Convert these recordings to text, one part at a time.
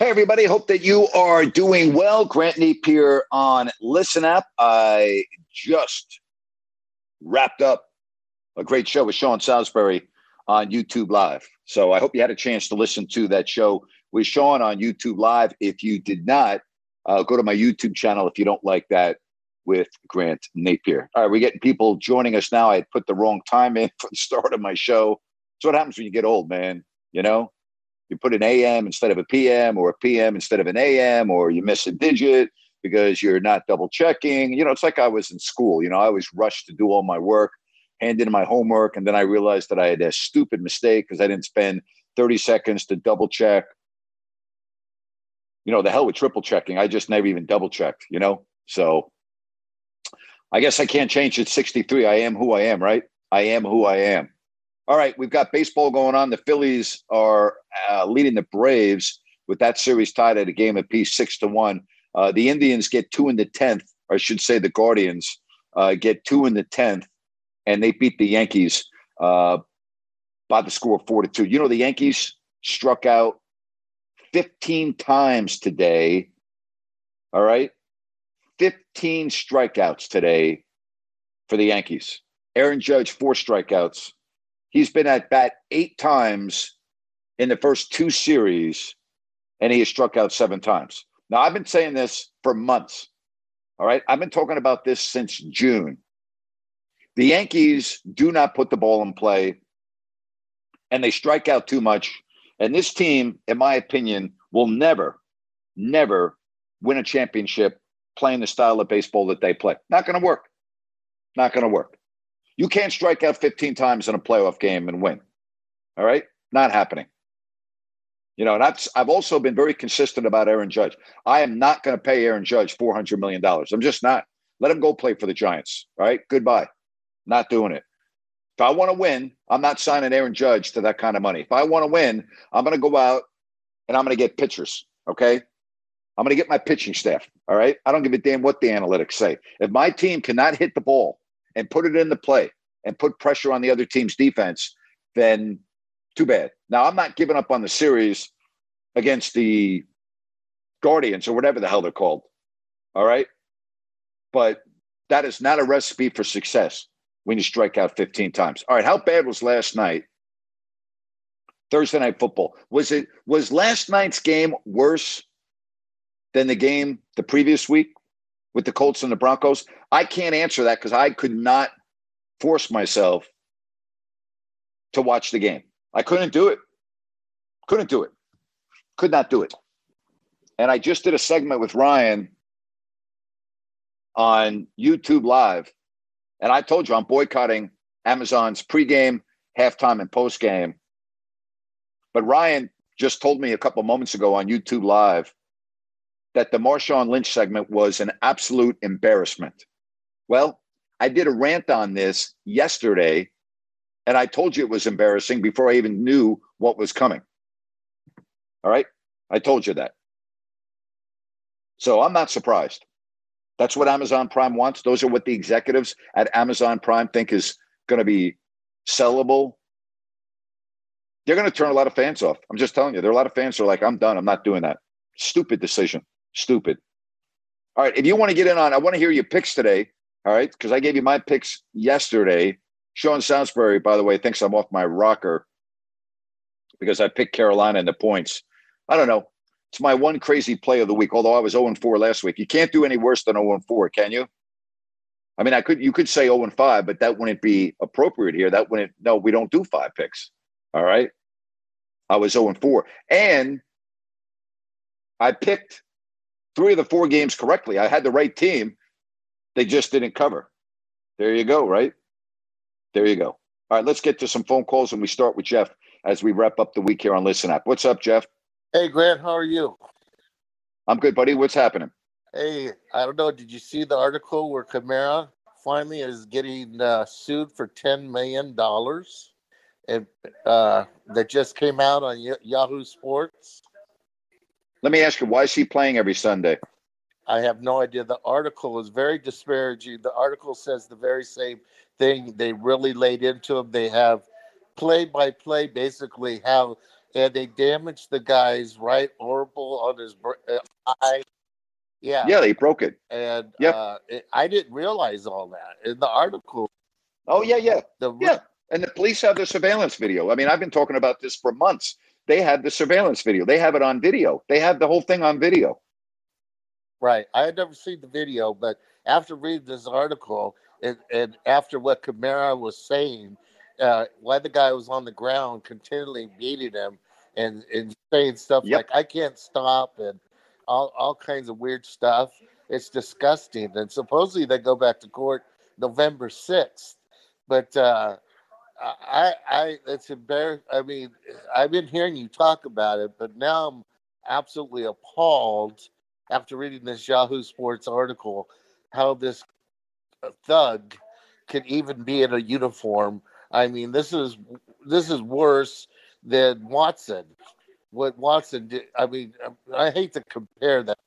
Hey, everybody. Hope that you are doing well. Grant Napear on Listen Up. I just wrapped up a great show with Sean Salisbury on YouTube Live. So I hope you had a chance to listen to that show with Sean on YouTube Live. If you did not, uh, go to my YouTube channel if you don't like that with Grant Napear. All right, we're getting people joining us now. I had put the wrong time in for the start of my show. That's what happens when you get old, man. You know, you put an AM instead of a PM or a PM instead of an AM, or you miss a digit because you're not double checking. You know, it's like I was in school. You know, I always rushed to do all my work, hand in my homework, and then I realized that I had a stupid mistake because I didn't spend 30 seconds to double check. You know, the hell with triple checking. I just never even double checked, you know? So I guess I can't change it 63. I am who I am, right? I am who I am. All right, we've got baseball going on. The Phillies are uh, leading the Braves with that series tied at a game apiece, six to one. Uh, the Indians get two in the tenth, or I should say, the Guardians uh, get two in the tenth, and they beat the Yankees uh, by the score of four to two. You know, the Yankees struck out 15 times today. All right, 15 strikeouts today for the Yankees. Aaron Judge, four strikeouts. He's been at bat eight times in the first two series, and he has struck out seven times. Now, I've been saying this for months. All right. I've been talking about this since June. The Yankees do not put the ball in play, and they strike out too much. And this team, in my opinion, will never, never win a championship playing the style of baseball that they play. Not going to work. Not going to work. You can't strike out 15 times in a playoff game and win. All right? Not happening. You know, and I've, I've also been very consistent about Aaron Judge. I am not going to pay Aaron Judge $400 million. I'm just not. Let him go play for the Giants. All right? Goodbye. Not doing it. If I want to win, I'm not signing Aaron Judge to that kind of money. If I want to win, I'm going to go out and I'm going to get pitchers. Okay? I'm going to get my pitching staff. All right? I don't give a damn what the analytics say. If my team cannot hit the ball and put it into play and put pressure on the other team's defense, then too bad. Now, I'm not giving up on the series against the Guardians or whatever the hell they're called. All right. But that is not a recipe for success when you strike out 15 times. All right. How bad was last night? Thursday night football. Was it was last night's game worse than the game the previous week with the Colts and the Broncos? I can't answer that because I could not force myself to watch the game. I couldn't do it. Couldn't do it. Could not do it. And I just did a segment with Ryan on YouTube Live. And I told you I'm boycotting Amazon's pregame, halftime, and postgame. But Ryan just told me a couple moments ago on YouTube Live that the Marshawn Lynch segment was an absolute embarrassment. Well, I did a rant on this yesterday, and I told you it was embarrassing before I even knew what was coming. All right? I told you that. So I'm not surprised. That's what Amazon Prime wants. Those are what the executives at Amazon Prime think is going to be sellable. They're going to turn a lot of fans off. I'm just telling you. There are a lot of fans who are like, I'm done. I'm not doing that. Stupid decision. Stupid. All right. If you want to get in on, I want to hear your picks today. All right. Because I gave you my picks yesterday. Sean Salisbury, by the way, thinks I'm off my rocker because I picked Carolina in the points. I don't know. It's my one crazy play of the week. Although I was 0 4 last week, you can't do any worse than 0 4, can you? I mean, I could you could say 0 5, but that wouldn't be appropriate here. That wouldn't. No, we don't do five picks. All right. I was 0 4, and I picked three of the four games correctly. I had the right team. They just didn't cover. There you go. Right. There you go. All right, let's get to some phone calls, and we start with Jeff as we wrap up the week here on Listen Up. What's up, Jeff? Hey, Grant, how are you? I'm good, buddy. What's happening? Hey, I don't know. Did you see the article where Kamara finally is getting uh, sued for ten million dollars, and uh, that just came out on Yahoo Sports? Let me ask you, why is he playing every Sunday? I have no idea. The article is very disparaging. The article says the very same thing. They really laid into him. They have play by play, basically how and they damaged the guy's right orbital on his uh, eye. Yeah, yeah, they broke it. And yep. Uh, I didn't realize all that in the article. Oh yeah, yeah, the, yeah. And the police have the surveillance video. I mean, I've been talking about this for months. They have the surveillance video. They have it on video. They have the whole thing on video. Right. I had never seen the video, but after reading this article and, and after what Kamara was saying, uh, why the guy was on the ground continually beating him and, and saying stuff yep. like, I can't stop and all, all kinds of weird stuff. It's disgusting. And supposedly they go back to court November 6th. But uh, I, I, it's embarrassing. I mean, I've been hearing you talk about it, but now I'm absolutely appalled after reading this Yahoo Sports article how this thug could even be in a uniform. I mean, this is this is worse than Watson. What Watson did. I mean, I hate to compare that.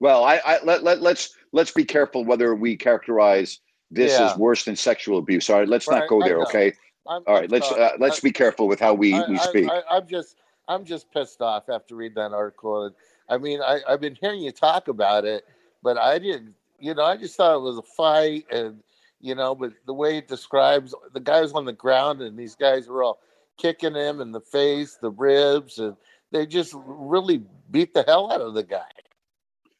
Well, I, I let, let let's let's be careful whether we characterize this yeah. as worse than sexual abuse. All right, let's right, not go there. Okay. I'm, All right, let's uh, let's be careful with how we, I, we speak. I, am just I'm just pissed off after reading that article. I mean, I, I've been hearing you talk about it, but I didn't. You know, I just thought it was a fight, and you know, but the way it describes the guy was on the ground, and these guys were all kicking him in the face, the ribs, and they just really beat the hell out of the guy.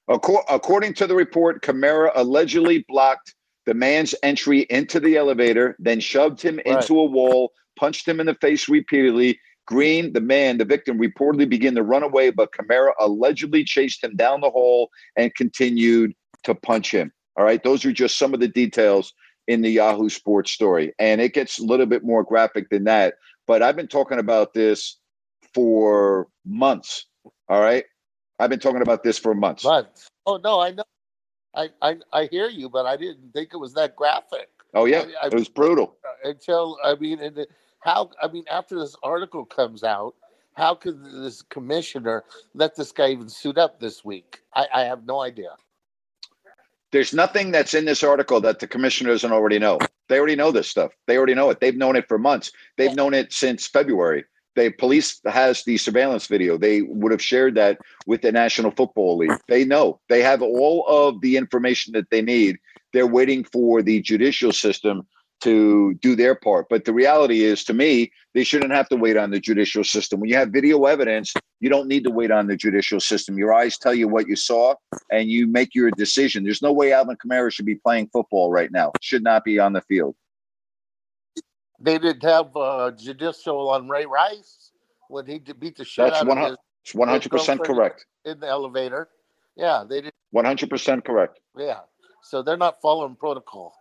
According to the report, Kamara allegedly blocked the man's entry into the elevator, then shoved him right. into a wall, punched him in the face repeatedly, Green, the man, the victim, reportedly began to run away, but Kamara allegedly chased him down the hall and continued to punch him. All right. Those are just some of the details in the Yahoo Sports story. And it gets a little bit more graphic than that. But I've been talking about this for months. All right. I've been talking about this for months. Months. Oh, no, I know. I, I, I hear you, but I didn't think it was that graphic. Oh, yeah. I, I, it was brutal. Uh, until, I mean, and how I mean, after this article comes out, how could this commissioner let this guy even suit up this week? I, I have no idea. There's nothing that's in this article that the commissioner doesn't already know. They already know this stuff. They already know it. They've known it for months. They've yeah. known it since February. The police has the surveillance video. They would have shared that with the National Football League. They know. They have all of the information that they need. They're waiting for the judicial system to do their part. But the reality is, to me, they shouldn't have to wait on the judicial system. When you have video evidence, you don't need to wait on the judicial system. Your eyes tell you what you saw, and you make your decision. There's no way Alvin Kamara should be playing football right now. Should not be on the field. They didn't have uh, judicial on Ray Rice when he beat the shit That's out 100, of his. One hundred percent correct. In the elevator, yeah, they did. One hundred percent correct. Yeah, so they're not following protocol.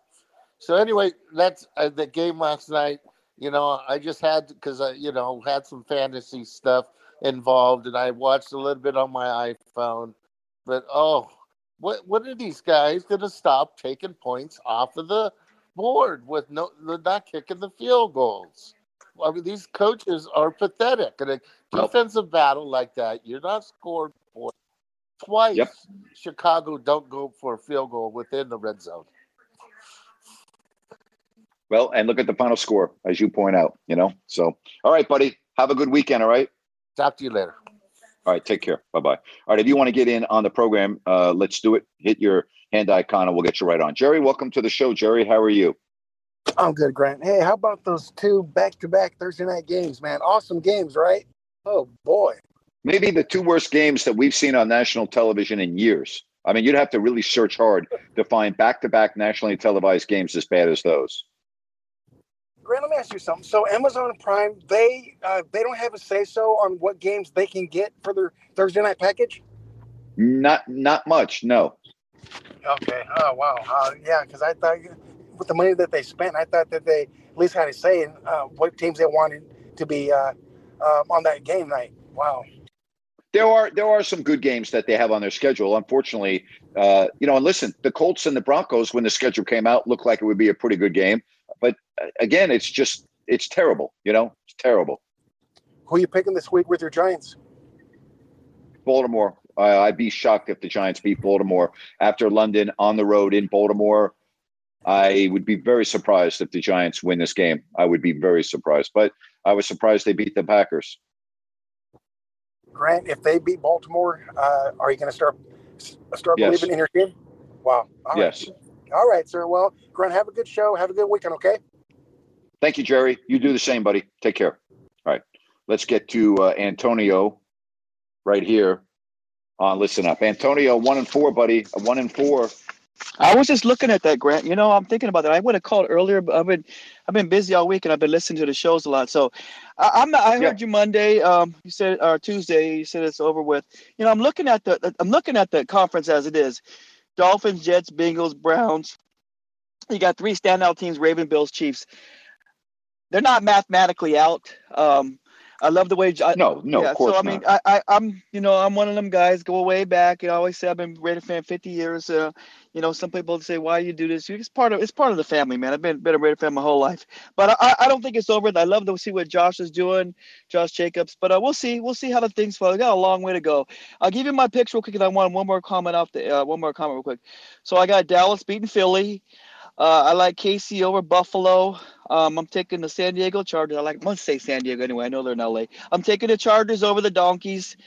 So anyway, that's uh, the game last night. You know, I just had because I, you know, had some fantasy stuff involved, and I watched a little bit on my iPhone. But oh, what what are these guys going to stop taking points off of the board with no, not kicking the field goals? I mean, these coaches are pathetic. In a defensive battle like that, you're not scored for twice. Yep. Chicago don't go for a field goal within the red zone. Well, and look at the final score, as you point out, you know. So, all right, buddy. Have a good weekend, all right? Talk to you later. All right, take care. Bye bye. All right, if you want to get in on the program, uh, let's do it. Hit your hand icon and we'll get you right on. Jerry, welcome to the show. Jerry, how are you? I'm good, Grant. Hey, how about those two back to back Thursday night games, man? Awesome games, right? Oh, boy. maybe the two worst games that we've seen on national television in years. I mean, you'd have to really search hard to find back-to-back nationally televised games as bad as those. Grant, let me ask you something. So Amazon Prime, they uh, they don't have a say so on what games they can get for their Thursday night package. Not not much, no. Okay. Oh wow. Uh, yeah, because I thought with the money that they spent, I thought that they at least had a say in uh, what teams they wanted to be uh, um, on that game night. Wow. There are there are some good games that they have on their schedule. Unfortunately, uh, you know, and listen, the Colts and the Broncos, when the schedule came out, looked like it would be a pretty good game. But uh, again, it's just it's terrible. You know, it's terrible. Who are you picking this week with your Giants? Baltimore. Uh, I'd be shocked if the Giants beat Baltimore after London on the road in Baltimore. I would be very surprised if the Giants win this game. I would be very surprised, but I was surprised they beat the Packers. Grant, if they beat Baltimore, uh, are you going to start start yes. believing in your team? Wow. All yes. Right. All right, sir. Well, Grant, have a good show. Have a good weekend. Okay. Thank you, Jerry. You do the same, buddy. Take care. All right. Let's get to uh, Antonio right here on Listen Up. Antonio, one and four, buddy. One and four. I was just looking at that, Grant. You know, I'm thinking about that. I would have called earlier, but I've been I've been busy all week and I've been listening to the shows a lot. So I, am I heard yeah. you Monday. Um, you said or Tuesday. You said it's over with. You know, I'm looking at the I'm looking at the conference as it is. Dolphins, Jets, Bengals, Browns. You got three standout teams: Raven, Bills, Chiefs. They're not mathematically out. Um, I love the way. I, no, no, yeah, of course So I mean, I, I, am you know, I'm one of them guys. Go way back. You know, I always say I've been Raider fan 50 years. Uh, you know, some people say, "Why you do this?" It's part of it's part of the family, man. I've been been a Raider fan my whole life, but I, I don't think it's over. I love to see what Josh is doing, Josh Jacobs. But uh, we'll see, we'll see how the things flow. We got a long way to go. I'll give you my picks real quick, and I want one more comment off the uh, one more comment real quick. So I got Dallas beating Philly. Uh, I like KC over Buffalo. Um, I'm taking the San Diego Chargers. I like, I must say San Diego anyway. I know they're in LA. I'm taking the Chargers over the Donkeys,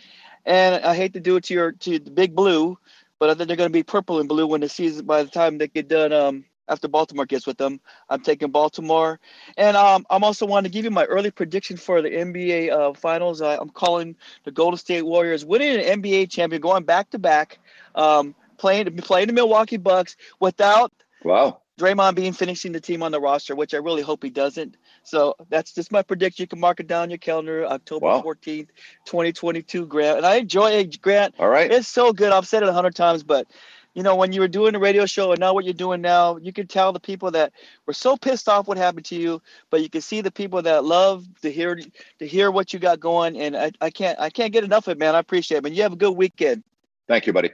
and I hate to do it to your to the Big Blue, but I think they're going to be purple and blue when the season by the time they get done. Um, after Baltimore gets with them, I'm taking Baltimore, and um, I'm also wanting to give you my early prediction for the NBA uh, Finals. I, am calling the Golden State Warriors winning an NBA champion, going back to back, um, playing playing the Milwaukee Bucks without wow Draymond being finishing the team on the roster, which I really hope he doesn't. So that's just my prediction. You can mark it down your calendar, October wow. 14th, 2022, Grant. And I enjoy it, Grant. All right. It's so good. I've said it a hundred times, but you know, when you were doing a radio show and now what you're doing now, you can tell the people that were so pissed off what happened to you, but you can see the people that love to hear to hear what you got going. And I, I can't I can't get enough of it, man. I appreciate it. Man, you have a good weekend. Thank you, buddy.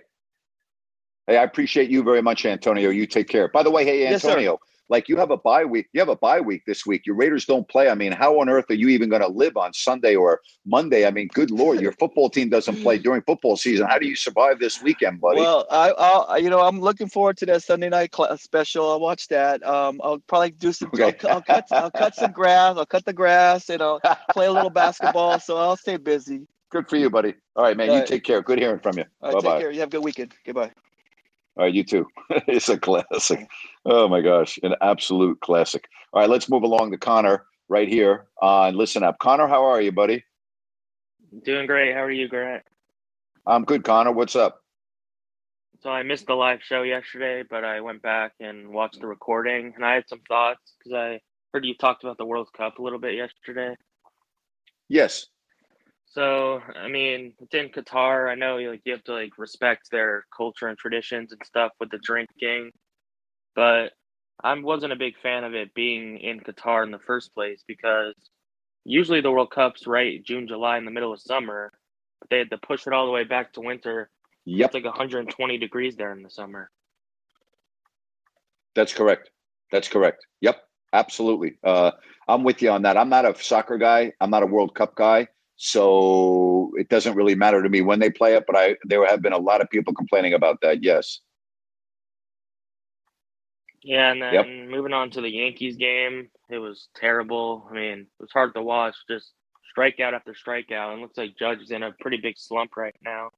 Hey, I appreciate you very much, Antonio. You take care. By the way, hey, Antonio, yes, like you have a bye week. You have a bye week this week. Your Raiders don't play. I mean, how on earth are you even going to live on Sunday or Monday? I mean, good lord, your football team doesn't play during football season. How do you survive this weekend, buddy? Well, I, I'll, you know, I'm looking forward to that Sunday night cl- special. I'll watch that. Um, I'll probably do some. Okay. I'll, I'll, cut. I'll cut some grass. I'll cut the grass. and I'll play a little basketball. So I'll stay busy. Good for you, buddy. All right, man. All you take care. Good hearing from you. All right, bye bye. Take care. You have a good weekend. Goodbye. All right, you too. it's a classic. Oh my gosh, an absolute classic. All right, let's move along to Connor right here on Listen Up. Connor, how are you, buddy? Doing great. How are you, Grant? I'm good, Connor. What's up? So I missed the live show yesterday, but I went back and watched the recording, and I had some thoughts because I heard you talked about the World Cup a little bit yesterday. Yes. So I mean, it's in Qatar. I know like you have to like respect their culture and traditions and stuff with the drinking, but I wasn't a big fan of it being in Qatar in the first place because usually the World Cup's right June, July in the middle of summer, but they had to push it all the way back to winter. Yep. It's like 120 degrees there in the summer. That's correct. That's correct. Yep. Absolutely. Uh, I'm with you on that. I'm not a soccer guy. I'm not a World Cup guy. So it doesn't really matter to me when they play it, but I there have been a lot of people complaining about that. Yes. Yeah, and then yep. moving on to the Yankees game, it was terrible. I mean, it was hard to watch. Just strikeout after strikeout, and looks like Judge is in a pretty big slump right now.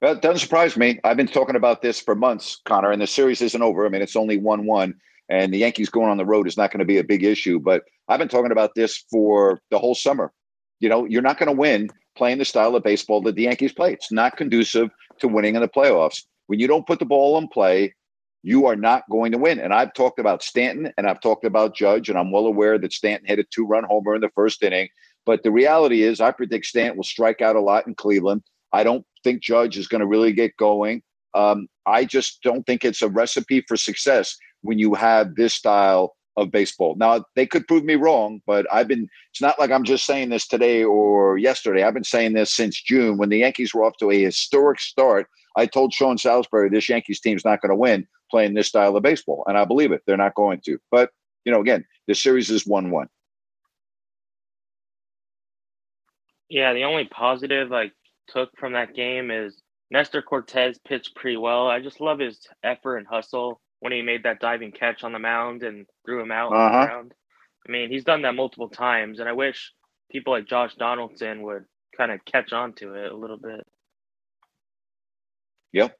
Well, it doesn't surprise me. I've been talking about this for months, Connor, and the series isn't over. I mean, it's only one-one and the Yankees going on the road is not going to be a big issue. But I've been talking about this for the whole summer. You know, you're not going to win playing the style of baseball that the Yankees play. It's not conducive to winning in the playoffs. When you don't put the ball in play, you are not going to win. And I've talked about Stanton and I've talked about Judge, and I'm well aware that Stanton hit a two run homer in the first inning. But the reality is, I predict Stanton will strike out a lot in Cleveland. I don't think Judge is going to really get going. Um, I just don't think it's a recipe for success when you have this style of baseball. Now, they could prove me wrong, but I've been, it's not like I'm just saying this today or yesterday. I've been saying this since June when the Yankees were off to a historic start. I told Sean Salisbury this Yankees team's not going to win playing this style of baseball. And I believe it. They're not going to. But, you know, again, the series is 1 1. Yeah, the only positive I took from that game is Nestor Cortes pitched pretty well. I just love his effort and hustle when he made that diving catch on the mound and threw him out uh-huh. on the uh-huh. ground. I mean, he's done that multiple times, and I wish people like Josh Donaldson would kind of catch on to it a little bit. Yep.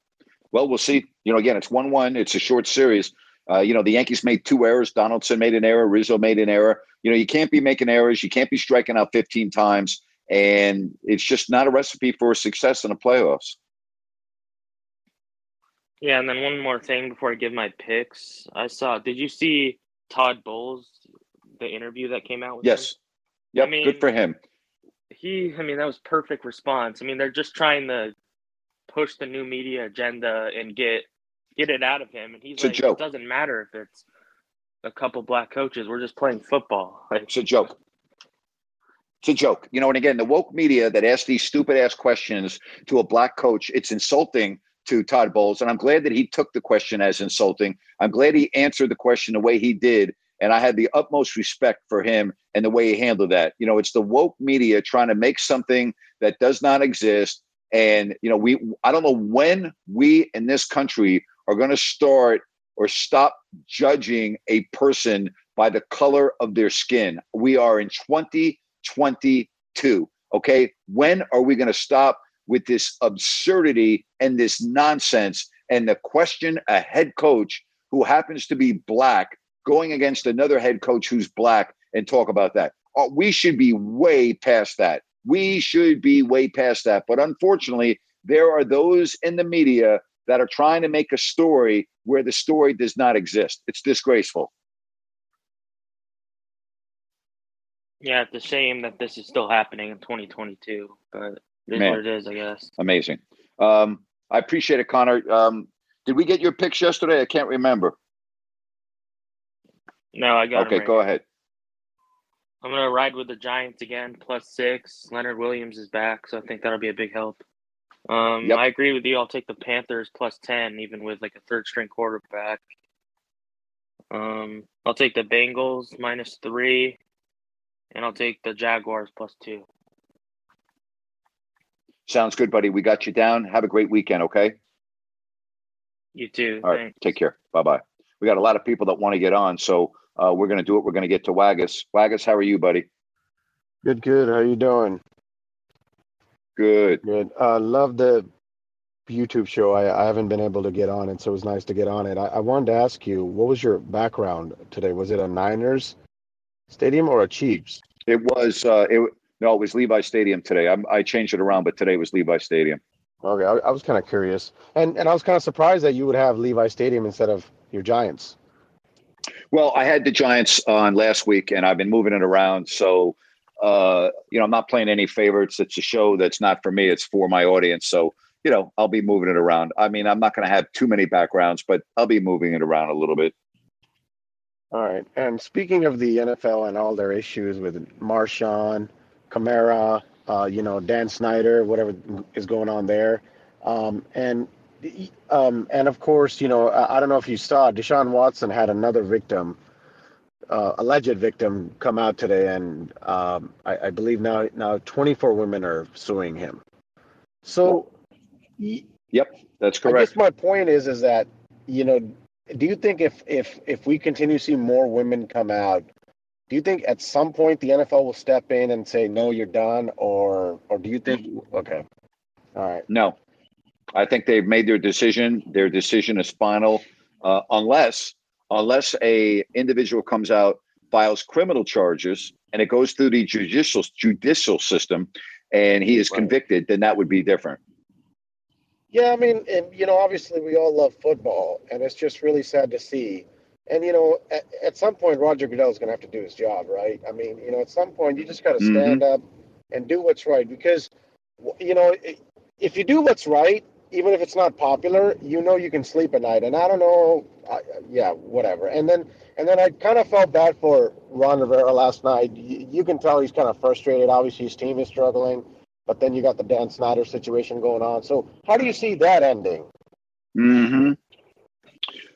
Well, we'll see. You know, again, it's one-one. It's a short series. Uh, you know, the Yankees made two errors. Donaldson made an error. Rizzo made an error. You know, you can't be making errors. You can't be striking out 15 times, and it's just not a recipe for success in the playoffs. Yeah, and then one more thing before I give my picks. I saw. Did you see Todd Bowles, the interview that came out? with yes. Him? Yep. I mean, good for him. He. I mean, that was perfect response. I mean, they're just trying to push the new media agenda and get get it out of him. And he's it's like, it doesn't matter if it's a couple black coaches. We're just playing football. Like, it's a joke. It's a joke. You know, and again, the woke media that asks these stupid ass questions to a black coach, it's insulting to Todd Bowles. And I'm glad that he took the question as insulting. I'm glad he answered the question the way he did. And I had the utmost respect for him and the way he handled that. You know, it's the woke media trying to make something that does not exist and you know, we I don't know when we in this country are going to start or stop judging a person by the color of their skin. We are in 2022. Okay. When are we going to stop with this absurdity and this nonsense and the question a head coach who happens to be black going against another head coach who's black and talk about that? Uh, we should be way past that. We should be way past that. But unfortunately, there are those in the media that are trying to make a story where the story does not exist. It's disgraceful. Yeah, it's a shame that this is still happening in 2022, but it is Man, what it is, I guess. Amazing. Um, I appreciate it, Connor. Um, did we get your picks yesterday? I can't remember. No, I got. Okay, right go ahead. I'm gonna ride with the Giants again, plus six. Leonard Williams is back, so I think that'll be a big help. Um, yep. I agree with you. I'll take the Panthers plus ten, even with like a third string quarterback. Um, I'll take the Bengals minus three, and I'll take the Jaguars plus two. Sounds good, buddy. We got you down. Have a great weekend. Okay. You too. All right. Thanks. Take care. Bye bye. We got a lot of people that want to get on, so uh, we're going to do it. We're going to get to Waggis. Waggis, how are you, buddy? Good, good. How you doing? Good. Good. Uh, love the YouTube show. I, I haven't been able to get on it, so it was nice to get on it. I, I wanted to ask you, what was your background today? Was it a Niners stadium or a Chiefs? It was. Uh, it no, it was Levi Stadium today. I'm, I changed it around, but today was Levi Stadium. Okay, I, I was kind of curious, and and I was kind of surprised that you would have Levi Stadium instead of your Giants. Well, I had the Giants on last week, and I've been moving it around. So, uh, you know, I'm not playing any favorites. It's a show that's not for me; it's for my audience. So, you know, I'll be moving it around. I mean, I'm not going to have too many backgrounds, but I'll be moving it around a little bit. All right. And speaking of the NFL and all their issues with Marshawn, Kamara, uh, you know, Dan Snyder, whatever is going on there, um, and um, and of course, you know, I, I, don't know if you saw, Deshaun Watson had another victim, uh, alleged victim, come out today, and um, I, I, believe now now 24 women are suing him. So, yep, that's correct. I guess my point is, is that you know, do you think if if if we continue to see more women come out, do you think at some point the NFL will step in and say no, you're done, or or do you think okay, all right, no, I think they've made their decision. Their decision is final, uh, unless unless a individual comes out files criminal charges and it goes through the judicial judicial system and he is Right. convicted, then that would be different. Yeah, I mean, and you know, obviously we all love football, and it's just really sad to see. And you know, at, at some point, Roger Goodell is going to have to do his job, right? I mean, you know, at some point, you just got to stand up and do what's right because, you know, if you do what's right, even if it's not popular, you know, you can sleep at night. And I don't know, uh, yeah, whatever. And then, and then I kind of felt bad for Ron Rivera last night. You, you can tell he's kind of frustrated. Obviously, his team is struggling. But then you got the Dan Snyder situation going on. So how do you see that ending? hmm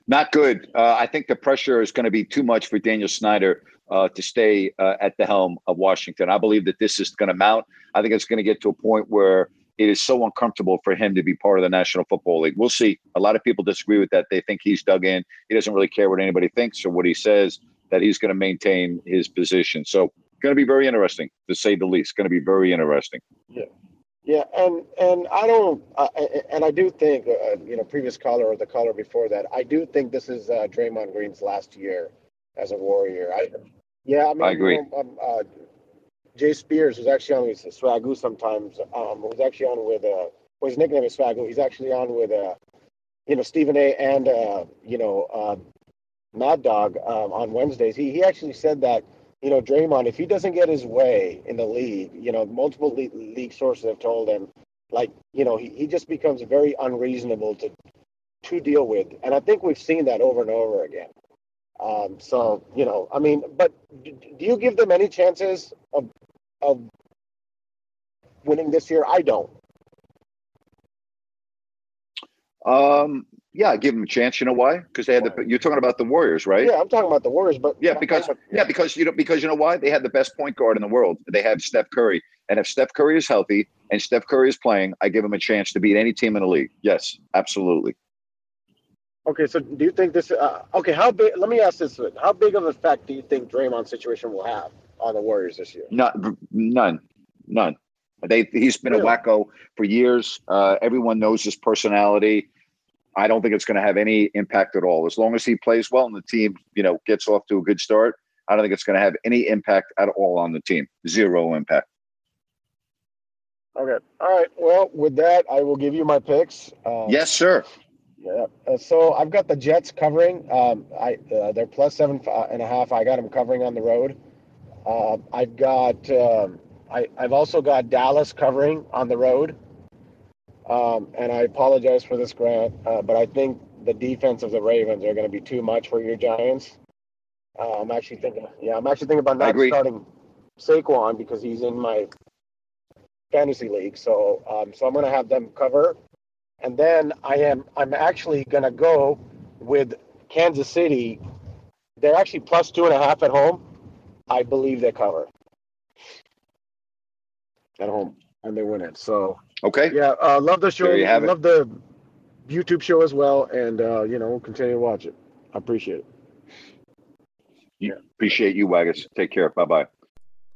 Not good. Uh, I think the pressure is going to be too much for Daniel Snyder uh, to stay uh, at the helm of Washington. I believe that this is going to mount. I think it's going to get to a point where it is so uncomfortable for him to be part of the National Football League. We'll see. A lot of people disagree with that. They think he's dug in. He doesn't really care what anybody thinks or what he says, that he's going to maintain his position. So, going to be very interesting, to say the least. Going to be very interesting. Yeah, and and I don't, uh, and I do think, uh, you know, previous caller or the caller before that, I do think this is uh, Draymond Green's last year as a Warrior. I, yeah, I mean, I agree. You know, um, uh, Jay Spears, who's actually on with Swagu sometimes, um, who's actually on with, uh, well, his nickname is Swagu. He's actually on with, uh, you know, Stephen A. and uh, you know, uh, Mad Dog um, on Wednesdays. He he actually said that you know, Draymond, if he doesn't get his way in the league, you know, multiple league, league sources have told him, like, you know, he, he just becomes very unreasonable to to deal with. And I think we've seen that over and over again. Um, so, you know, I mean, but do, do you give them any chances of of winning this year? I don't. Um, yeah, I give him a chance. You know why? Because they had the. You're talking about the Warriors, right? Yeah, I'm talking about the Warriors, but Yeah, because yeah, because you know because you know why they had the best point guard in the world. They have Steph Curry, and if Steph Curry is healthy and Steph Curry is playing, I give him a chance to beat any team in the league. Yes, absolutely. Okay, so do you think this? Uh, okay, how big? Let me ask this: How big of an effect do you think Draymond's situation will have on the Warriors this year? Not none, none. They he's been Really? a wacko for years. Uh, everyone knows his personality. I don't think it's going to have any impact at all. As long as he plays well and the team, you know, gets off to a good start, I don't think it's going to have any impact at all on the team. Zero impact. Okay, all right. Well, with that, I will give you my picks. Um, Yes, sir. Yeah. Uh, so I've got the Jets covering. Um, I uh, they're plus seven and a half. I got them covering on the road. Uh, I've got um, I I've also got Dallas covering on the road. Um, and I apologize for this, Grant, uh, but I think the defense of the Ravens are going to be too much for your Giants. Uh, I'm actually thinking, yeah, I'm actually thinking about not starting Saquon because he's in my fantasy league. So, um, so I'm going to have them cover, and then I am I'm actually going to go with Kansas City. They're actually plus two and a half at home. I believe they cover at home, and they win it. So Okay. yeah, uh, love the show. There you have it. love the YouTube show as well, and uh, you know, we'll continue to watch it. I appreciate it. Yeah, Appreciate you, Waggis. Take care. Bye bye.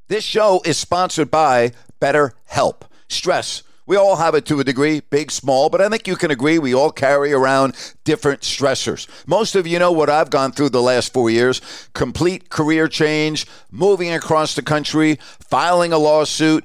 This show is sponsored by Better Help. Stress. We all have it to a degree, big, small, but I think you can agree we all carry around different stressors. Most of you know what I've gone through the last four years complete career change, moving across the country, filing a lawsuit,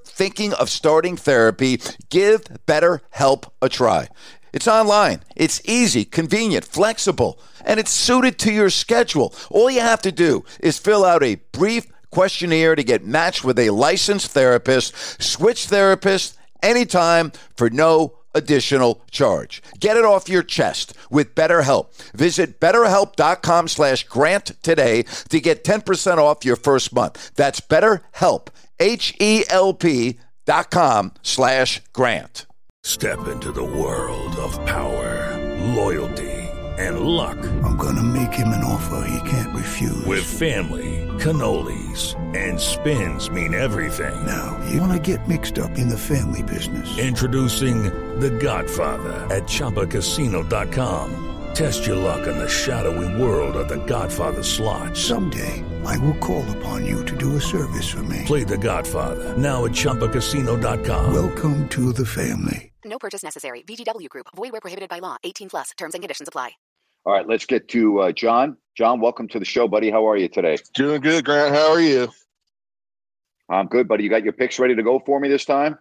thinking of starting therapy, give BetterHelp a try. It's online. It's easy, convenient, flexible, and it's suited to your schedule. All you have to do is fill out a brief questionnaire to get matched with a licensed therapist, switch therapists anytime for no additional charge. Get it off your chest with BetterHelp. Visit betterhelp.com slash grant today to get 10% off your first month. That's betterhelp, H-E-L-P dot com slash grant. Step into the world of power, loyalty, and luck. I'm going to make him an offer he can't refuse. With family, cannolis, and spins mean everything. Now, you want to get mixed up in the family business. Introducing The Godfather at ChumbaCasino.com. Test your luck in the shadowy world of The Godfather slot. Someday, I will call upon you to do a service for me. Play The Godfather now at ChumbaCasino.com. Welcome to the family. No purchase necessary. VGW Group. Void where prohibited by law. 18 plus. Terms and conditions apply. All right, let's get to uh, John. John, welcome to the show, buddy. How are you today? Doing good, Grant. How are you? I'm good, buddy. You got your picks ready to go for me this time?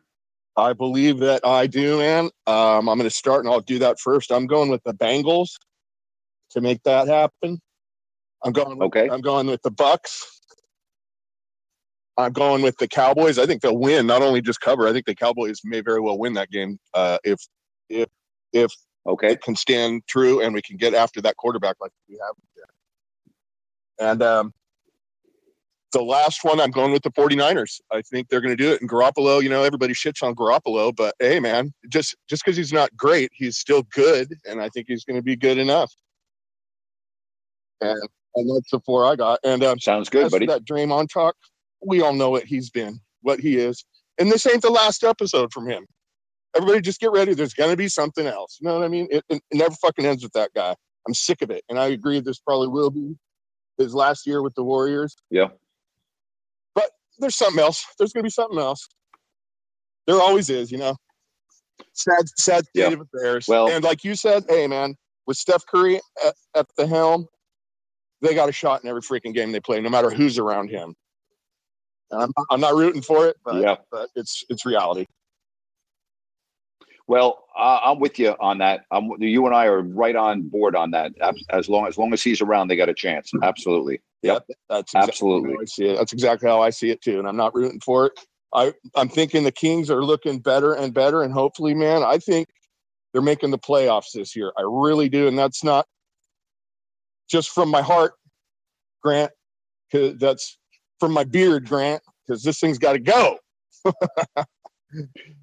I believe that I do, man. Um, I'm going to start, and I'll do that first. I'm going with the Bengals to make that happen. I'm going. With, Okay. I'm going with the Bucks. I'm going with the Cowboys. I think they'll win. Not only just cover. I think the Cowboys may very well win that game uh, if if if Okay. it can stand true and we can get after that quarterback like we have. And um, the last one, I'm going with the 49ers. I think they're going to do it. And Garoppolo, you know, everybody shits on Garoppolo, but hey, man, just just because he's not great, he's still good, and I think he's going to be good enough. And, and that's the four I got. And um, Sounds good, buddy. that Draymond talk, we all know what he's been, what he is, and this ain't the last episode from him. Everybody, just get ready. There's going to be something else. You know what I mean? It, it, it never fucking ends with that guy. I'm sick of it, and I agree. This probably will be his last year with the Warriors. Yeah. There's something else. There's going to be something else. There always is, you know. Sad, sad state Yeah. of affairs. Well- and like you said, hey man, with Steph Curry at, at the helm, they got a shot in every freaking game they play, no matter who's around him. I'm, I'm not rooting for it, but, Yeah. but it's it's reality. Well, uh, I'm with you on that. I'm, you and I are right on board on that. As long as long as he's around, they got a chance. Absolutely. Yep. That's Absolutely. Exactly how I see it. That's exactly how I see it too, and I'm not rooting for it. I I'm thinking the Kings are looking better and better, and hopefully, man, I think they're making the playoffs this year. I really do, and that's not just from my heart, Grant. 'cause that's from my beard, Grant, because this thing's got to go.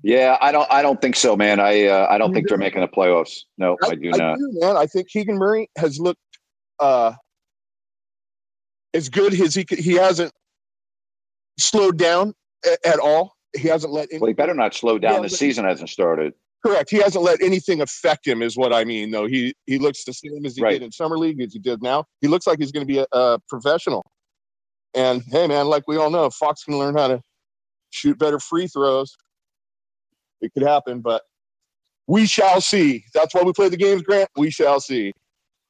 Yeah, I don't. I don't think so, man. I uh, I don't think they're making the playoffs. No, I, do not. do, man. I think Keegan Murray has looked uh, as good as he. He hasn't slowed down a- at all. He hasn't let any, Well, he better not slow down. Yeah, the season hasn't started. correct. He hasn't let anything affect him. Is what I mean. Though he he looks the same as he Right. did in summer league as he did now. He looks like he's going to be a, a professional. And hey, man, like we all know, Fox can learn how to shoot better free throws. It could happen, but we shall see. That's why we play the games, Grant. We shall see.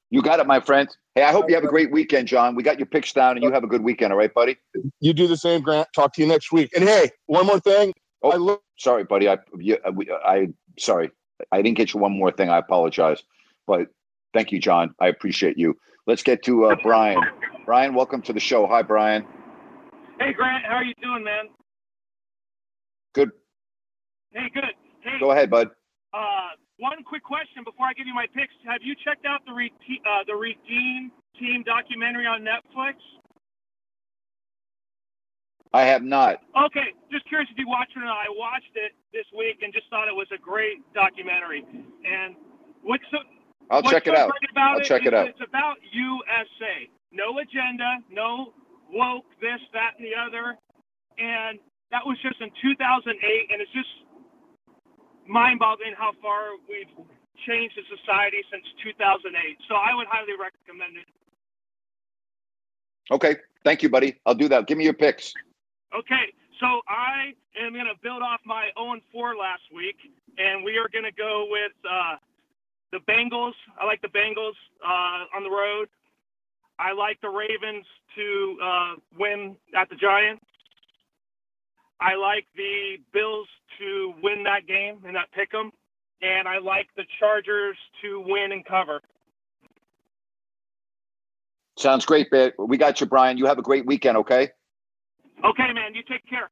You got it, my friend. Hey, I hope you have a great weekend, John. We got your picks down, and you have a good weekend. All right, buddy. You do the same, Grant. Talk to you next week. And hey, one more thing. Oh, I look. Sorry, buddy. I you, uh, we- I sorry. I didn't get you one more thing. I apologize. But thank you, John. I appreciate you. Let's get to uh, Brian. Brian, welcome to the show. Hi, Brian. Hey Grant, how are you doing, man? Good. Hey, good. Hey, Go ahead, bud. Uh, one quick question before I give you my picks. Have you checked out the Re- uh, the Redeem Team documentary on Netflix? I have not. Okay, just curious if you watched it or not. I watched it this week and just thought it was a great documentary. And what's so I'll what's check it out. about I'll it check it out. It's about USA. No agenda, no woke this, that, and the other. And that was just in 2008, and it's just mind-boggling how far we've changed the society since 2008. So I would highly recommend it. Okay. Thank you, buddy. I'll do that. Give me your picks. Okay, so I am going to build off my 0 4 last week, and we are going to go with uh, the Bengals. I like the Bengals uh, on the road. I like the Ravens to uh, win at the Giants. I like the Bills to win that game and not pick them, and I like the Chargers to win and cover. Sounds great, man. We got you, Brian. You have a great weekend, okay? Okay, man, you take care.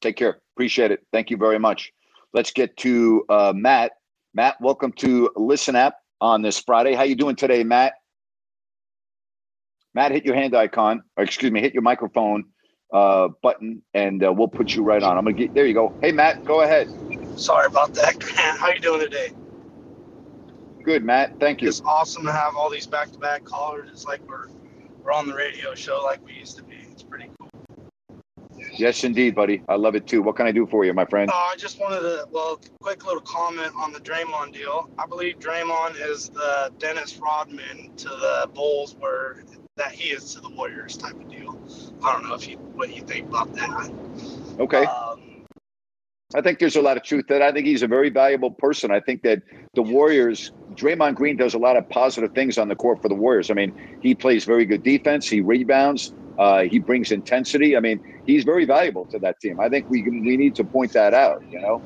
Take care. Appreciate it. Thank you very much. Let's get to uh, Matt. Matt, welcome to Listen Up on this Friday. How you doing today, Matt? Matt, hit your hand icon, or excuse me, hit your microphone uh, button, and uh, we'll put you right on. I'm gonna get there. You go. Hey, Matt, go ahead. Sorry about that, Grant. How you doing today? Good, Matt. Thank you. It's awesome to have all these back-to-back callers. It's like we're we're on the radio show like we used to be. It's pretty cool. Yes, indeed, buddy. I love it too. What can I do for you, my friend? Uh, I just wanted to, well, quick little comment on the Draymond deal. I believe Draymond is the Dennis Rodman to the Bulls, where that he is to the Warriors type of deal. I don't know if you what you think about that. Okay. Um, I think there's a lot of truth that. I think he's a very valuable person. I think that the Warriors, Draymond Green does a lot of positive things on the court for the Warriors. I mean, he plays very good defense. He rebounds. Uh, he brings intensity. I mean, he's very valuable to that team. I think we we need to point that out. You know.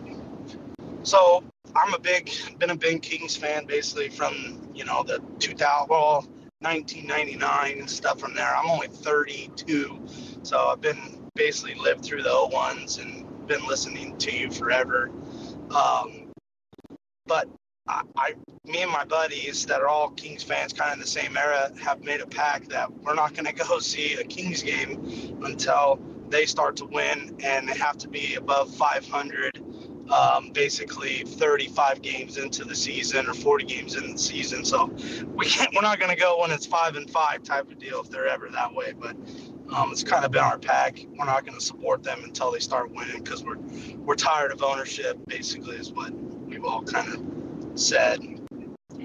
So I'm a big, been a big Kings fan basically from you know the 2000, well, 1999 and stuff from there. I'm only 32, so I've been basically lived through the 01s and been listening to you forever. Um, but I, I, me and my buddies that are all Kings fans, kind of in the same era, have made a pact that we're not going to go see a Kings game until they start to win, and they have to be above 500. Um, basically 35 games into the season or 40 games in the season. So we can't, we're not going to go when it's five and five type of deal if they're ever that way. But um, it's kind of been our pack. We're not going to support them until they start winning because we're we're tired of ownership. Basically, is what we've all kind of said.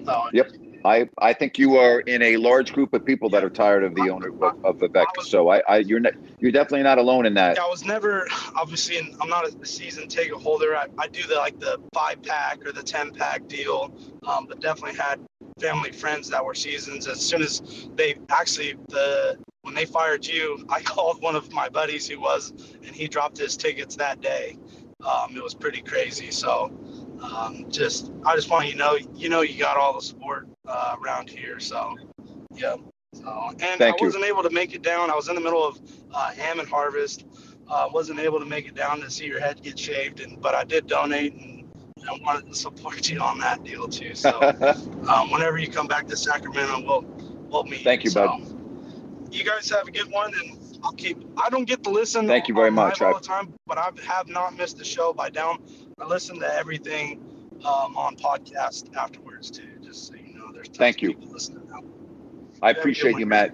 Uh, Yep. I, I think you are in a large group of people that are tired of the owner of, of Vivek. So I, I you're not, you're definitely not alone in that. I was never obviously I'm not a season ticket holder. I, I do the like the five pack or the ten pack deal, um, but definitely had family friends that were seasons. As soon as they actually the when they fired you, I called one of my buddies who was, and he dropped his tickets that day. Um, it was pretty crazy. So um, just I just want you to know you know you got all the support uh, around here. So yeah. So and Thank I you. wasn't able to make it down. I was in the middle of uh, and Harvest. Uh, wasn't able to make it down to see your head get shaved, and but I did donate and I wanted to support you on that deal too. So um, whenever you come back to Sacramento, we'll we'll meet. Thank you, So, bud. You guys have a good one, and I'll keep. I don't get to listen. Thank you very much. all the time, but I have not missed a show by down. I listen to everything um, on podcast afterwards too. Just so you know, there's tons Thank of you. people listening. I appreciate you, Matt.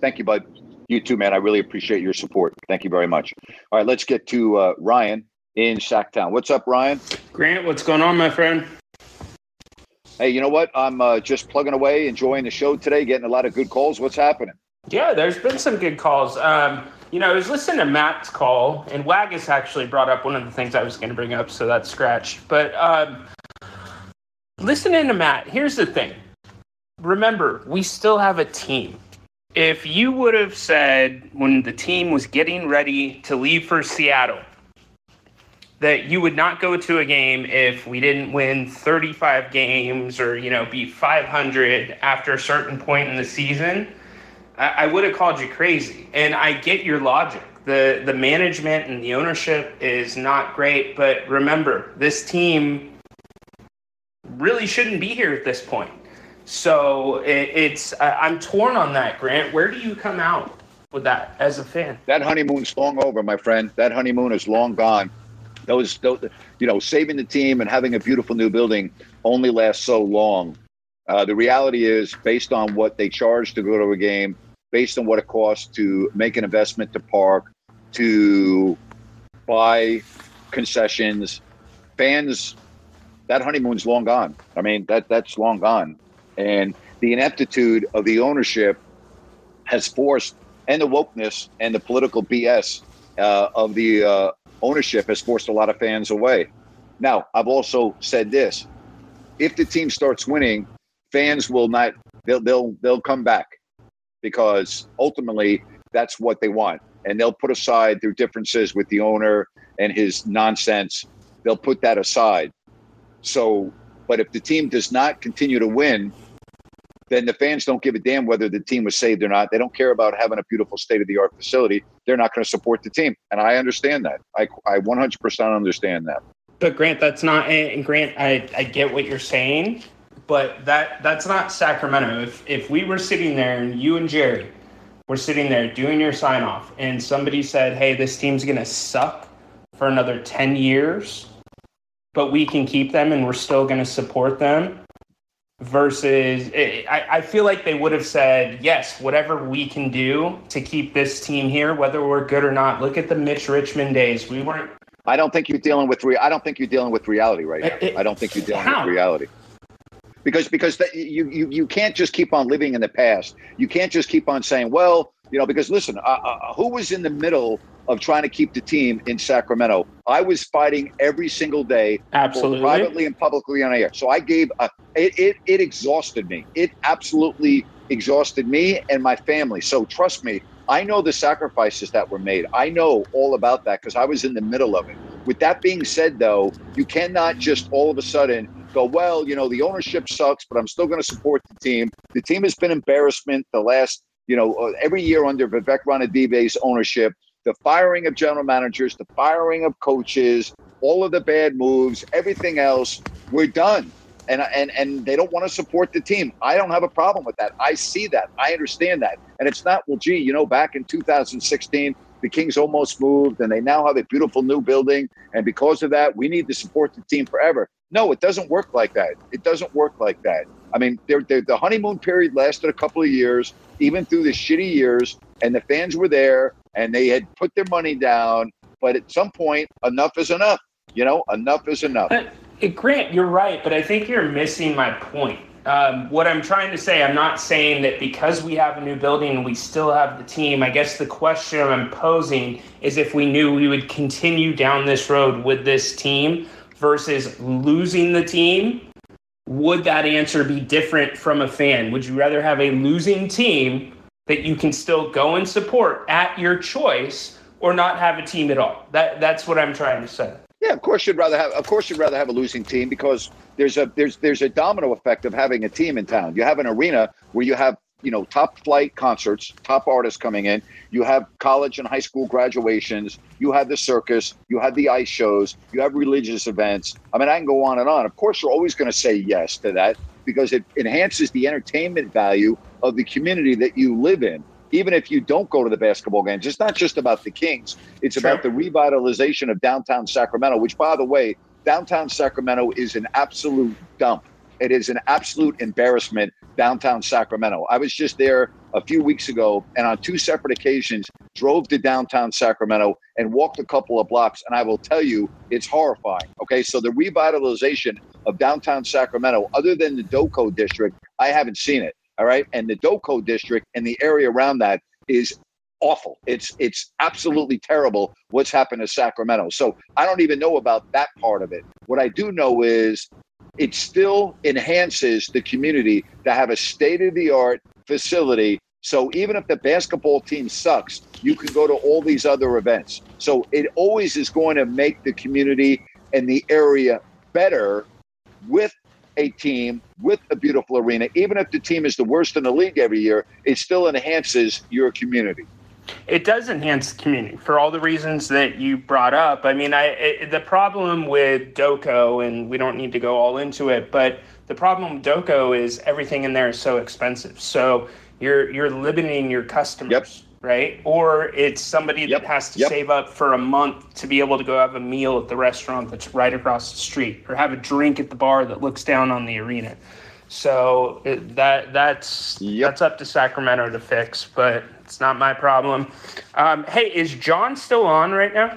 Thank you, bud. You too, man. I really appreciate your support. Thank you very much. All right, let's get to uh, Ryan in Sacktown. What's up, Ryan? Grant, what's going on, my friend? Hey, you know what? I'm uh, just plugging away, enjoying the show today, getting a lot of good calls. What's happening? Yeah, there's been some good calls. Um, you know, I was listening to Matt's call, and Waggis actually brought up one of the things I was going to bring up, so that's scratched. But um, listening to Matt, here's the thing. Remember, we still have a team. If you would have said when the team was getting ready to leave for Seattle that you would not go to a game if we didn't win 35 games or, you know, be 500 after a certain point in the season, I, I would have called you crazy. And I get your logic. The the management and the ownership is not great, but remember, this team really shouldn't be here at this point. So it, it's I'm torn on that, Grant. Where do you come out with that as a fan? That honeymoon's long over, my friend. That honeymoon is long gone. Those, those you know, saving the team and having a beautiful new building only lasts so long. Uh, the reality is, based on what they charge to go to a game, based on what it costs to make an investment to park, to buy concessions, fans, that honeymoon's long gone. I mean, that that's long gone, and the ineptitude of the ownership has forced, and the wokeness and the political BS uh, of the uh, ownership has forced a lot of fans away. Now, I've also said this: if the team starts winning, fans will not. They'll they'll they'll come back because ultimately that's what they want, and they'll put aside their differences with the owner and his nonsense. They'll put that aside. So, but if the team does not continue to win, then the fans don't give a damn whether the team was saved or not. They don't care about having a beautiful state of the art facility. They're not going to support the team. And I understand that. I, I 100% understand that. But Grant, that's not. And Grant, I, I get what you're saying, but that that's not Sacramento. If if we were sitting there and you and Jerry were sitting there doing your sign off, and somebody said, "Hey, this team's gonna suck for another ten years, but we can keep them and we're still gonna support them," versus eh, I, I feel like they would have said yes whatever we can do to keep this team here whether we're good or not look at the mitch richmond days we weren't I don't think you're dealing with re- I don't think you're dealing with reality right eh, now. It- I don't think you're dealing how? with reality. Because because that, you, you you can't just keep on living in the past. You can't just keep on saying, well, you know, because listen, uh, uh, who was in the middle of trying to keep the team in Sacramento? I was fighting every single day, Absolutely. privately and publicly on air. So I gave a, it, it it exhausted me. It absolutely exhausted me and my family. So trust me, I know the sacrifices that were made. I know all about that because I was in the middle of it. With that being said, though, you cannot just all of a sudden go, well, you know, the ownership sucks, but I'm still going to support the team. The team has been embarrassment the last, you know, uh, every year under Vivek Ranadive's ownership. The firing of general managers, the firing of coaches, all of the bad moves, everything else, we're done. And, and and they don't want to support the team. I don't have a problem with that. I see that. I understand that. And it's not, well, gee, you know, back in 2016, the Kings almost moved and they now have a beautiful new building. And because of that, we need to support the team forever. No, it doesn't work like that. It doesn't work like that. I mean, they're, they're, the honeymoon period lasted a couple of years, even through the shitty years, and the fans were there and they had put their money down. But at some point, enough is enough. You know, enough is enough. Uh, Grant, you're right, but I think you're missing my point. Um, what I'm trying to say, I'm not saying that because we have a new building and we still have the team. I guess the question I'm posing is if we knew we would continue down this road with this team versus losing the team, would that answer be different from a fan? Would you rather have a losing team that you can still go and support at your choice or not have a team at all? That that's what I'm trying to say. Yeah, of course you'd rather have. Of course you'd rather have a losing team because there's a there's there's a domino effect of having a team in town. You have an arena where you have you know top flight concerts, top artists coming in. You have college and high school graduations. You have the circus. You have the ice shows. You have religious events. I mean, I can go on and on. Of course, you're always going to say yes to that because it enhances the entertainment value of the community that you live in. Even if you don't go to the basketball games, it's not just about the Kings. It's about the revitalization of downtown Sacramento, which, by the way, downtown Sacramento is an absolute dump. It is an absolute embarrassment, downtown Sacramento. I was just there a few weeks ago and on two separate occasions drove to downtown Sacramento and walked a couple of blocks. And I will tell you, it's horrifying. Okay. So the revitalization of downtown Sacramento, other than the Doco district, I haven't seen it. All right. And the Doco district and the area around that is awful. It's it's absolutely terrible what's happened to Sacramento. So I don't even know about that part of it. What I do know is it still enhances the community to have a state of the art facility. So even if the basketball team sucks, you can go to all these other events. So it always is going to make the community and the area better with a team with a beautiful arena. Even if the team is the worst in the league every year, it still enhances your community. It does enhance the community for all the reasons that you brought up. I mean, I it, the problem with Doco, and we don't need to go all into it, but the problem with Doco is everything in there is so expensive. So you're you're limiting your customers, right? Or it's somebody that has to Yep. save up for a month to be able to go have a meal at the restaurant that's right across the street, or have a drink at the bar that looks down on the arena. So that that's that's up to Sacramento to fix, but it's not my problem. Um, hey, is John still on right now?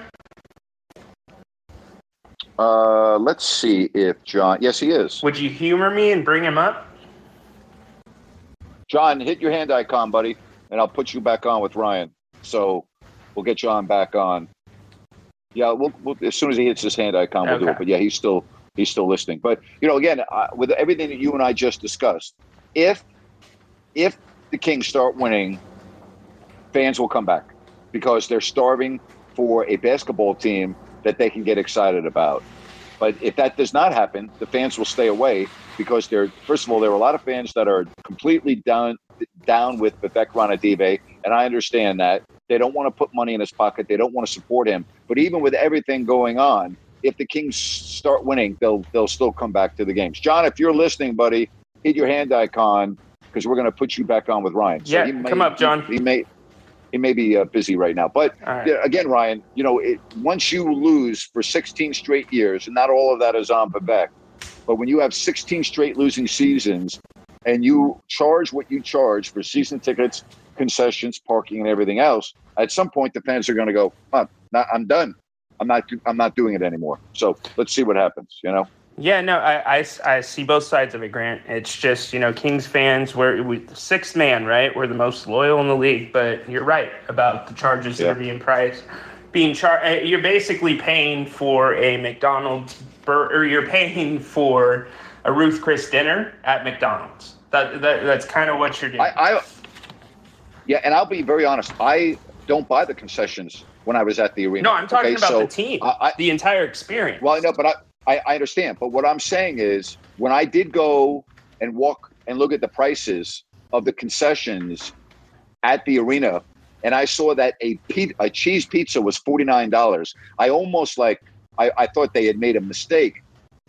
Uh, let's see if John. Yes, he is. Would you humor me and bring him up? John, hit your hand icon, buddy, and I'll put you back on with Ryan. So we'll get John back on. Yeah, we'll, we'll as soon as he hits his hand icon, we'll do it. But yeah, he's still he's still listening. But you know, again, uh, with everything that you and I just discussed, if if the Kings start winning, fans will come back because they're starving for a basketball team that they can get excited about. But if that does not happen, the fans will stay away because they're first of all, there are a lot of fans that are completely down down with Vivek Ranadive, and I understand that they don't want to put money in his pocket. They don't want to support him. But even with everything going on, if the Kings start winning, they'll they'll still come back to the games. John, if you're listening, buddy, hit your hand icon because we're going to put you back on with Ryan. Yeah, he may- come up, John. He, he may he may be uh, busy right now, but right. yeah, again, Ryan, you know, it, once you lose for 16 straight years, and not all of that is on Vivek, But when you have 16 straight losing seasons and you charge what you charge for season tickets, concessions, parking, and everything else, at some point the fans are going to go, not, I'm done. I'm not. I'm not doing it anymore. So let's see what happens. You know. Yeah, no, I, I, I see both sides of it, Grant. It's just, you know, Kings fans, we're we, sixth man, right? We're the most loyal in the league, but you're right about the charges Yeah. that are being priced. Being char- eh, you're basically paying for a McDonald's, bur- or you're paying for a Ruth Chris dinner at McDonald's. That, that That's kind of what you're doing. I, I yeah, and I'll be very honest. I don't buy the concessions when I was at the arena. no, I'm talking okay? about So the team, I, I, the entire experience. Well, I know, but I, I, I understand. But what I'm saying is, when I did go and walk and look at the prices of the concessions at the arena, and I saw that a pe- a cheese pizza was forty nine dollars, I almost like I, I thought they had made a mistake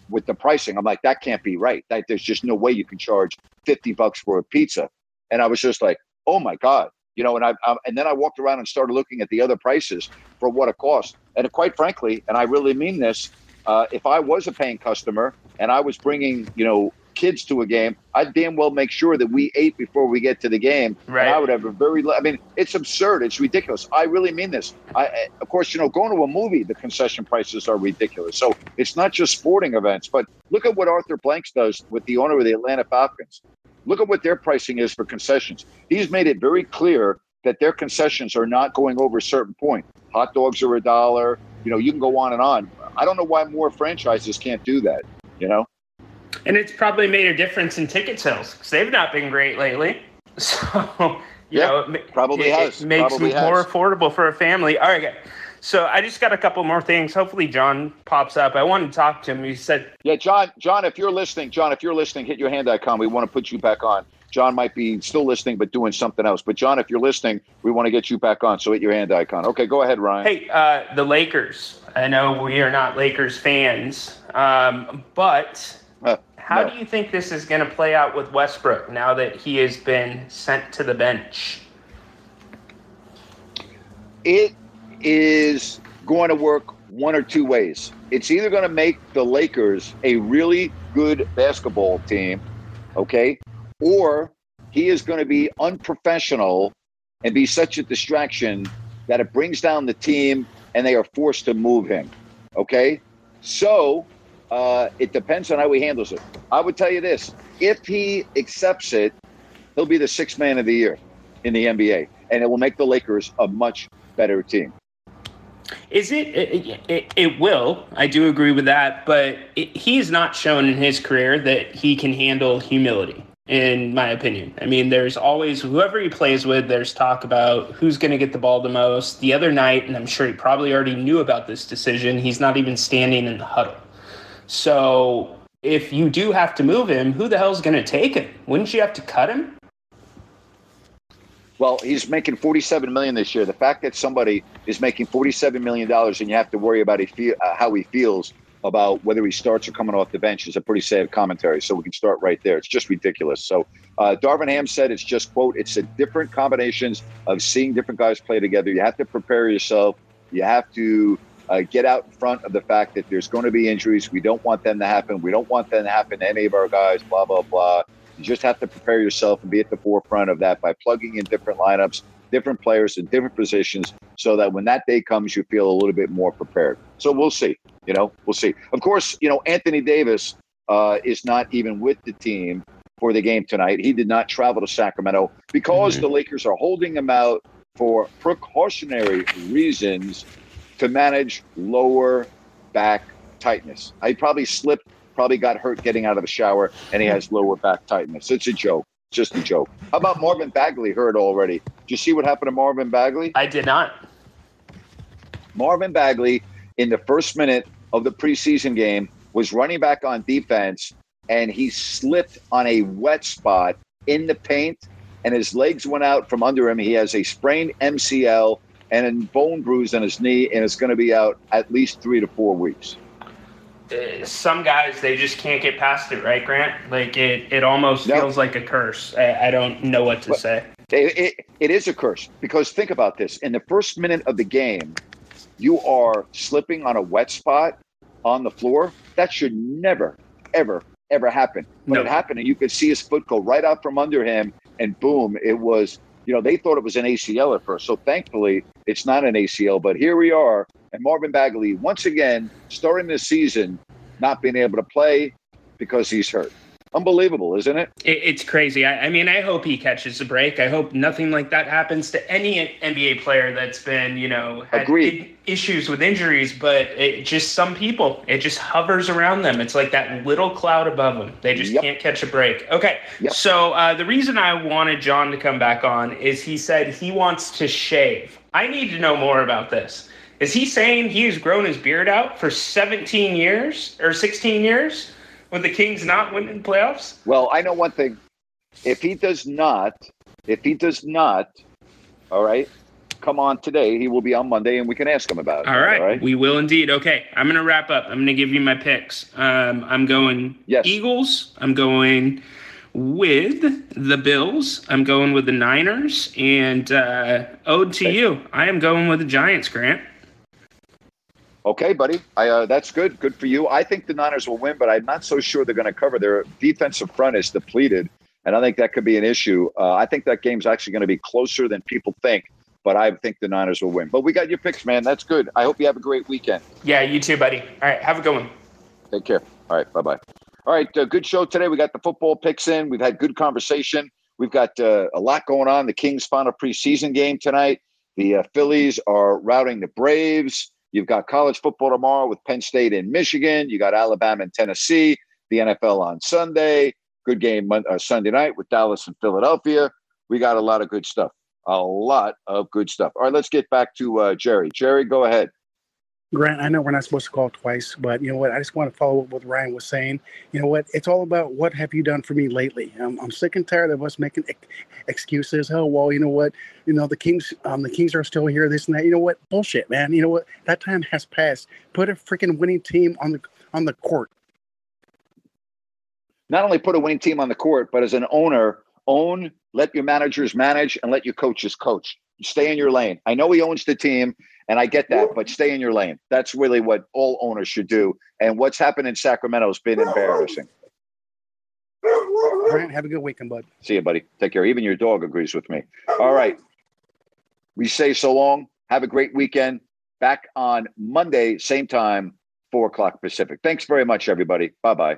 with the pricing. I'm like, that can't be right. That there's just no way you can charge fifty bucks for a pizza. And I was just like, oh my god, you know. And I, I and then I walked around and started looking at the other prices for what it cost. And quite frankly, and I really mean this, uh, if I was a paying customer and I was bringing, you know, kids to a game, I'd damn well make sure that we ate before we get to the game. Right. And I would have a very, I mean, it's absurd. It's ridiculous. I really mean this. I, I- of course, you know, going to a movie, the concession prices are ridiculous. So it's not just sporting events, but look at what Arthur Blanks does with the owner of the Atlanta Falcons. Look at what their pricing is for concessions. He's made it very clear that their concessions are not going over a certain point. Hot dogs are a dollar. You know, you can go on and on. I don't know why more franchises can't do that. You know, And it's probably made a difference in ticket sales because they've not been great lately. So, you Yeah, know, it, probably it, has. it makes Probably it more affordable for a family. All right, guys. So I just got a couple more things. Hopefully, John pops up. I wanted to talk to him. He said, yeah, John. John, if you're listening, John, if you're listening, hit your hand icon. We want to put you back on. John might be still listening, but doing something else. But John, if you're listening, we want to get you back on. So hit your hand icon. Okay, go ahead, Ryan. "Hey, uh, the Lakers. I know we are not Lakers fans, um, but Uh, how no. do you think this is going to play out with Westbrook now that he has been sent to the bench?" it is going to work one or two ways. It's either going to make the Lakers a really good basketball team, okay, or he is going to be unprofessional and be such a distraction that it brings down the team and they are forced to move him, okay? So uh, it depends on how he handles it. I would tell you this if he accepts it, he'll be the sixth man of the year in the NBA, and it will make the Lakers a much better team. Is it, it? It it will. I do agree with that, but it, he's not shown in his career that he can handle humility. In my opinion, I mean, there's always whoever he plays with. There's talk about who's going to get the ball the most. The other night, and I'm sure he probably already knew about this decision. He's not even standing in the huddle. So if you do have to move him, who the hell's going to take him? Wouldn't you have to cut him? Well, he's making forty-seven million this year. The fact that somebody is making forty-seven million dollars and you have to worry about he feel, uh, how he feels about whether he starts or coming off the bench is a pretty sad commentary. So we can start right there. It's just ridiculous. So uh, Darvin Ham said it's just quote it's a different combinations of seeing different guys play together. You have to prepare yourself. You have to uh, get out in front of the fact that there's going to be injuries. We don't want them to happen. We don't want them to happen to any of our guys. Blah blah blah. You just have to prepare yourself and be at the forefront of that by plugging in different lineups, different players in different positions, so that when that day comes, you feel a little bit more prepared. So we'll see. You know, we'll see. Of course, you know Anthony Davis uh, is not even with the team for the game tonight. He did not travel to Sacramento because the Lakers are holding him out for precautionary reasons to manage lower back tightness. I probably slipped, probably got hurt getting out of the shower, and he has lower back tightness. It's a joke. Just a joke. How about Marvin Bagley hurt already? Did you see what happened to Marvin Bagley? I did not. Marvin Bagley, in the first minute of the preseason game, was running back on defense and he slipped on a wet spot in the paint and his legs went out from under him. He has a sprained MCL and a bone bruise on his knee, and it's going to be out at least three to four weeks. Uh, some guys they just can't get past it, right, Grant? Like it, it almost No. feels like a curse. I, I don't know what to say. It, it, it is a curse because think about this. In the first minute of the game, you are slipping on a wet spot on the floor. That should never, ever, ever happen. But No. it happened, and you could see his foot go right out from under him, and boom, it was. You know, they thought it was an ACL at first. So thankfully, it's not an ACL. But here we are, and Marvin Bagley once again starting this season not being able to play because he's hurt. Unbelievable, isn't it? It, it's crazy. I, I mean, I hope he catches a break. I hope nothing like that happens to any NBA player that's been, you know, had Agreed. issues with injuries. But it just some people, it just hovers around them. It's like that little cloud above them. They just Yep. can't catch a break. Okay, Yep. so uh, the reason I wanted John to come back on is he said he wants to shave. I need to know more about this. Is he saying he has grown his beard out for 17 years or 16 years with the Kings not winning playoffs? Well, I know one thing. If he does not, if he does not, all right, come on today. He will be on Monday, and we can ask him about it. All right, All right. we will indeed. Okay, I'm going to wrap up. I'm going to give you my picks. Um, I'm going Eagles. I'm going with the Bills. I'm going with the Niners. And uh, ode to you, I am going with the Giants, Grant. Okay, buddy. I, uh, that's good. Good for you. I think the Niners will win, but I'm not so sure they're going to cover. Their defensive front is depleted, and I think that could be an issue. Uh, I think that game's actually going to be closer than people think, but I think the Niners will win. But we got your picks, man. That's good. I hope you have a great weekend. Yeah, you too, buddy. All right, have a good one. Take care. All right. Bye bye. All right. Uh, good show today. We got the football picks in. We've had good conversation. We've got uh, a lot going on. The Kings' final preseason game tonight. The uh, Phillies are routing the Braves. You've got college football tomorrow with Penn State and Michigan. You got Alabama and Tennessee. The NFL on Sunday. Good game uh, Sunday night with Dallas and Philadelphia. We got a lot of good stuff. A lot of good stuff. All right. Let's get back to uh, Jerry. Jerry, go ahead. Grant, I know we're not supposed to call twice, but you know what? I just want to follow up what Ryan was saying. You know what? It's all about what have you done for me lately. I'm, I'm sick and tired of us making ex- excuses. Oh well, you know what? You know the Kings, um, the Kings are still here. This and that. You know what? Bullshit, man. You know what? That time has passed. Put a freaking winning team on the on the court. not only put a winning team on the court, but as an owner, own, let your managers manage, and let your coaches coach. Stay in your lane. I know he owns the team, and I get that, but stay in your lane. That's really what all owners should do. And what's happened in Sacramento has been embarrassing. Grant, have a good weekend, bud. See you, buddy. Take care. Even your dog agrees with me. All right. We say so long. Have a great weekend. Back on Monday, same time, four o'clock Pacific. Thanks very much, everybody. Bye bye.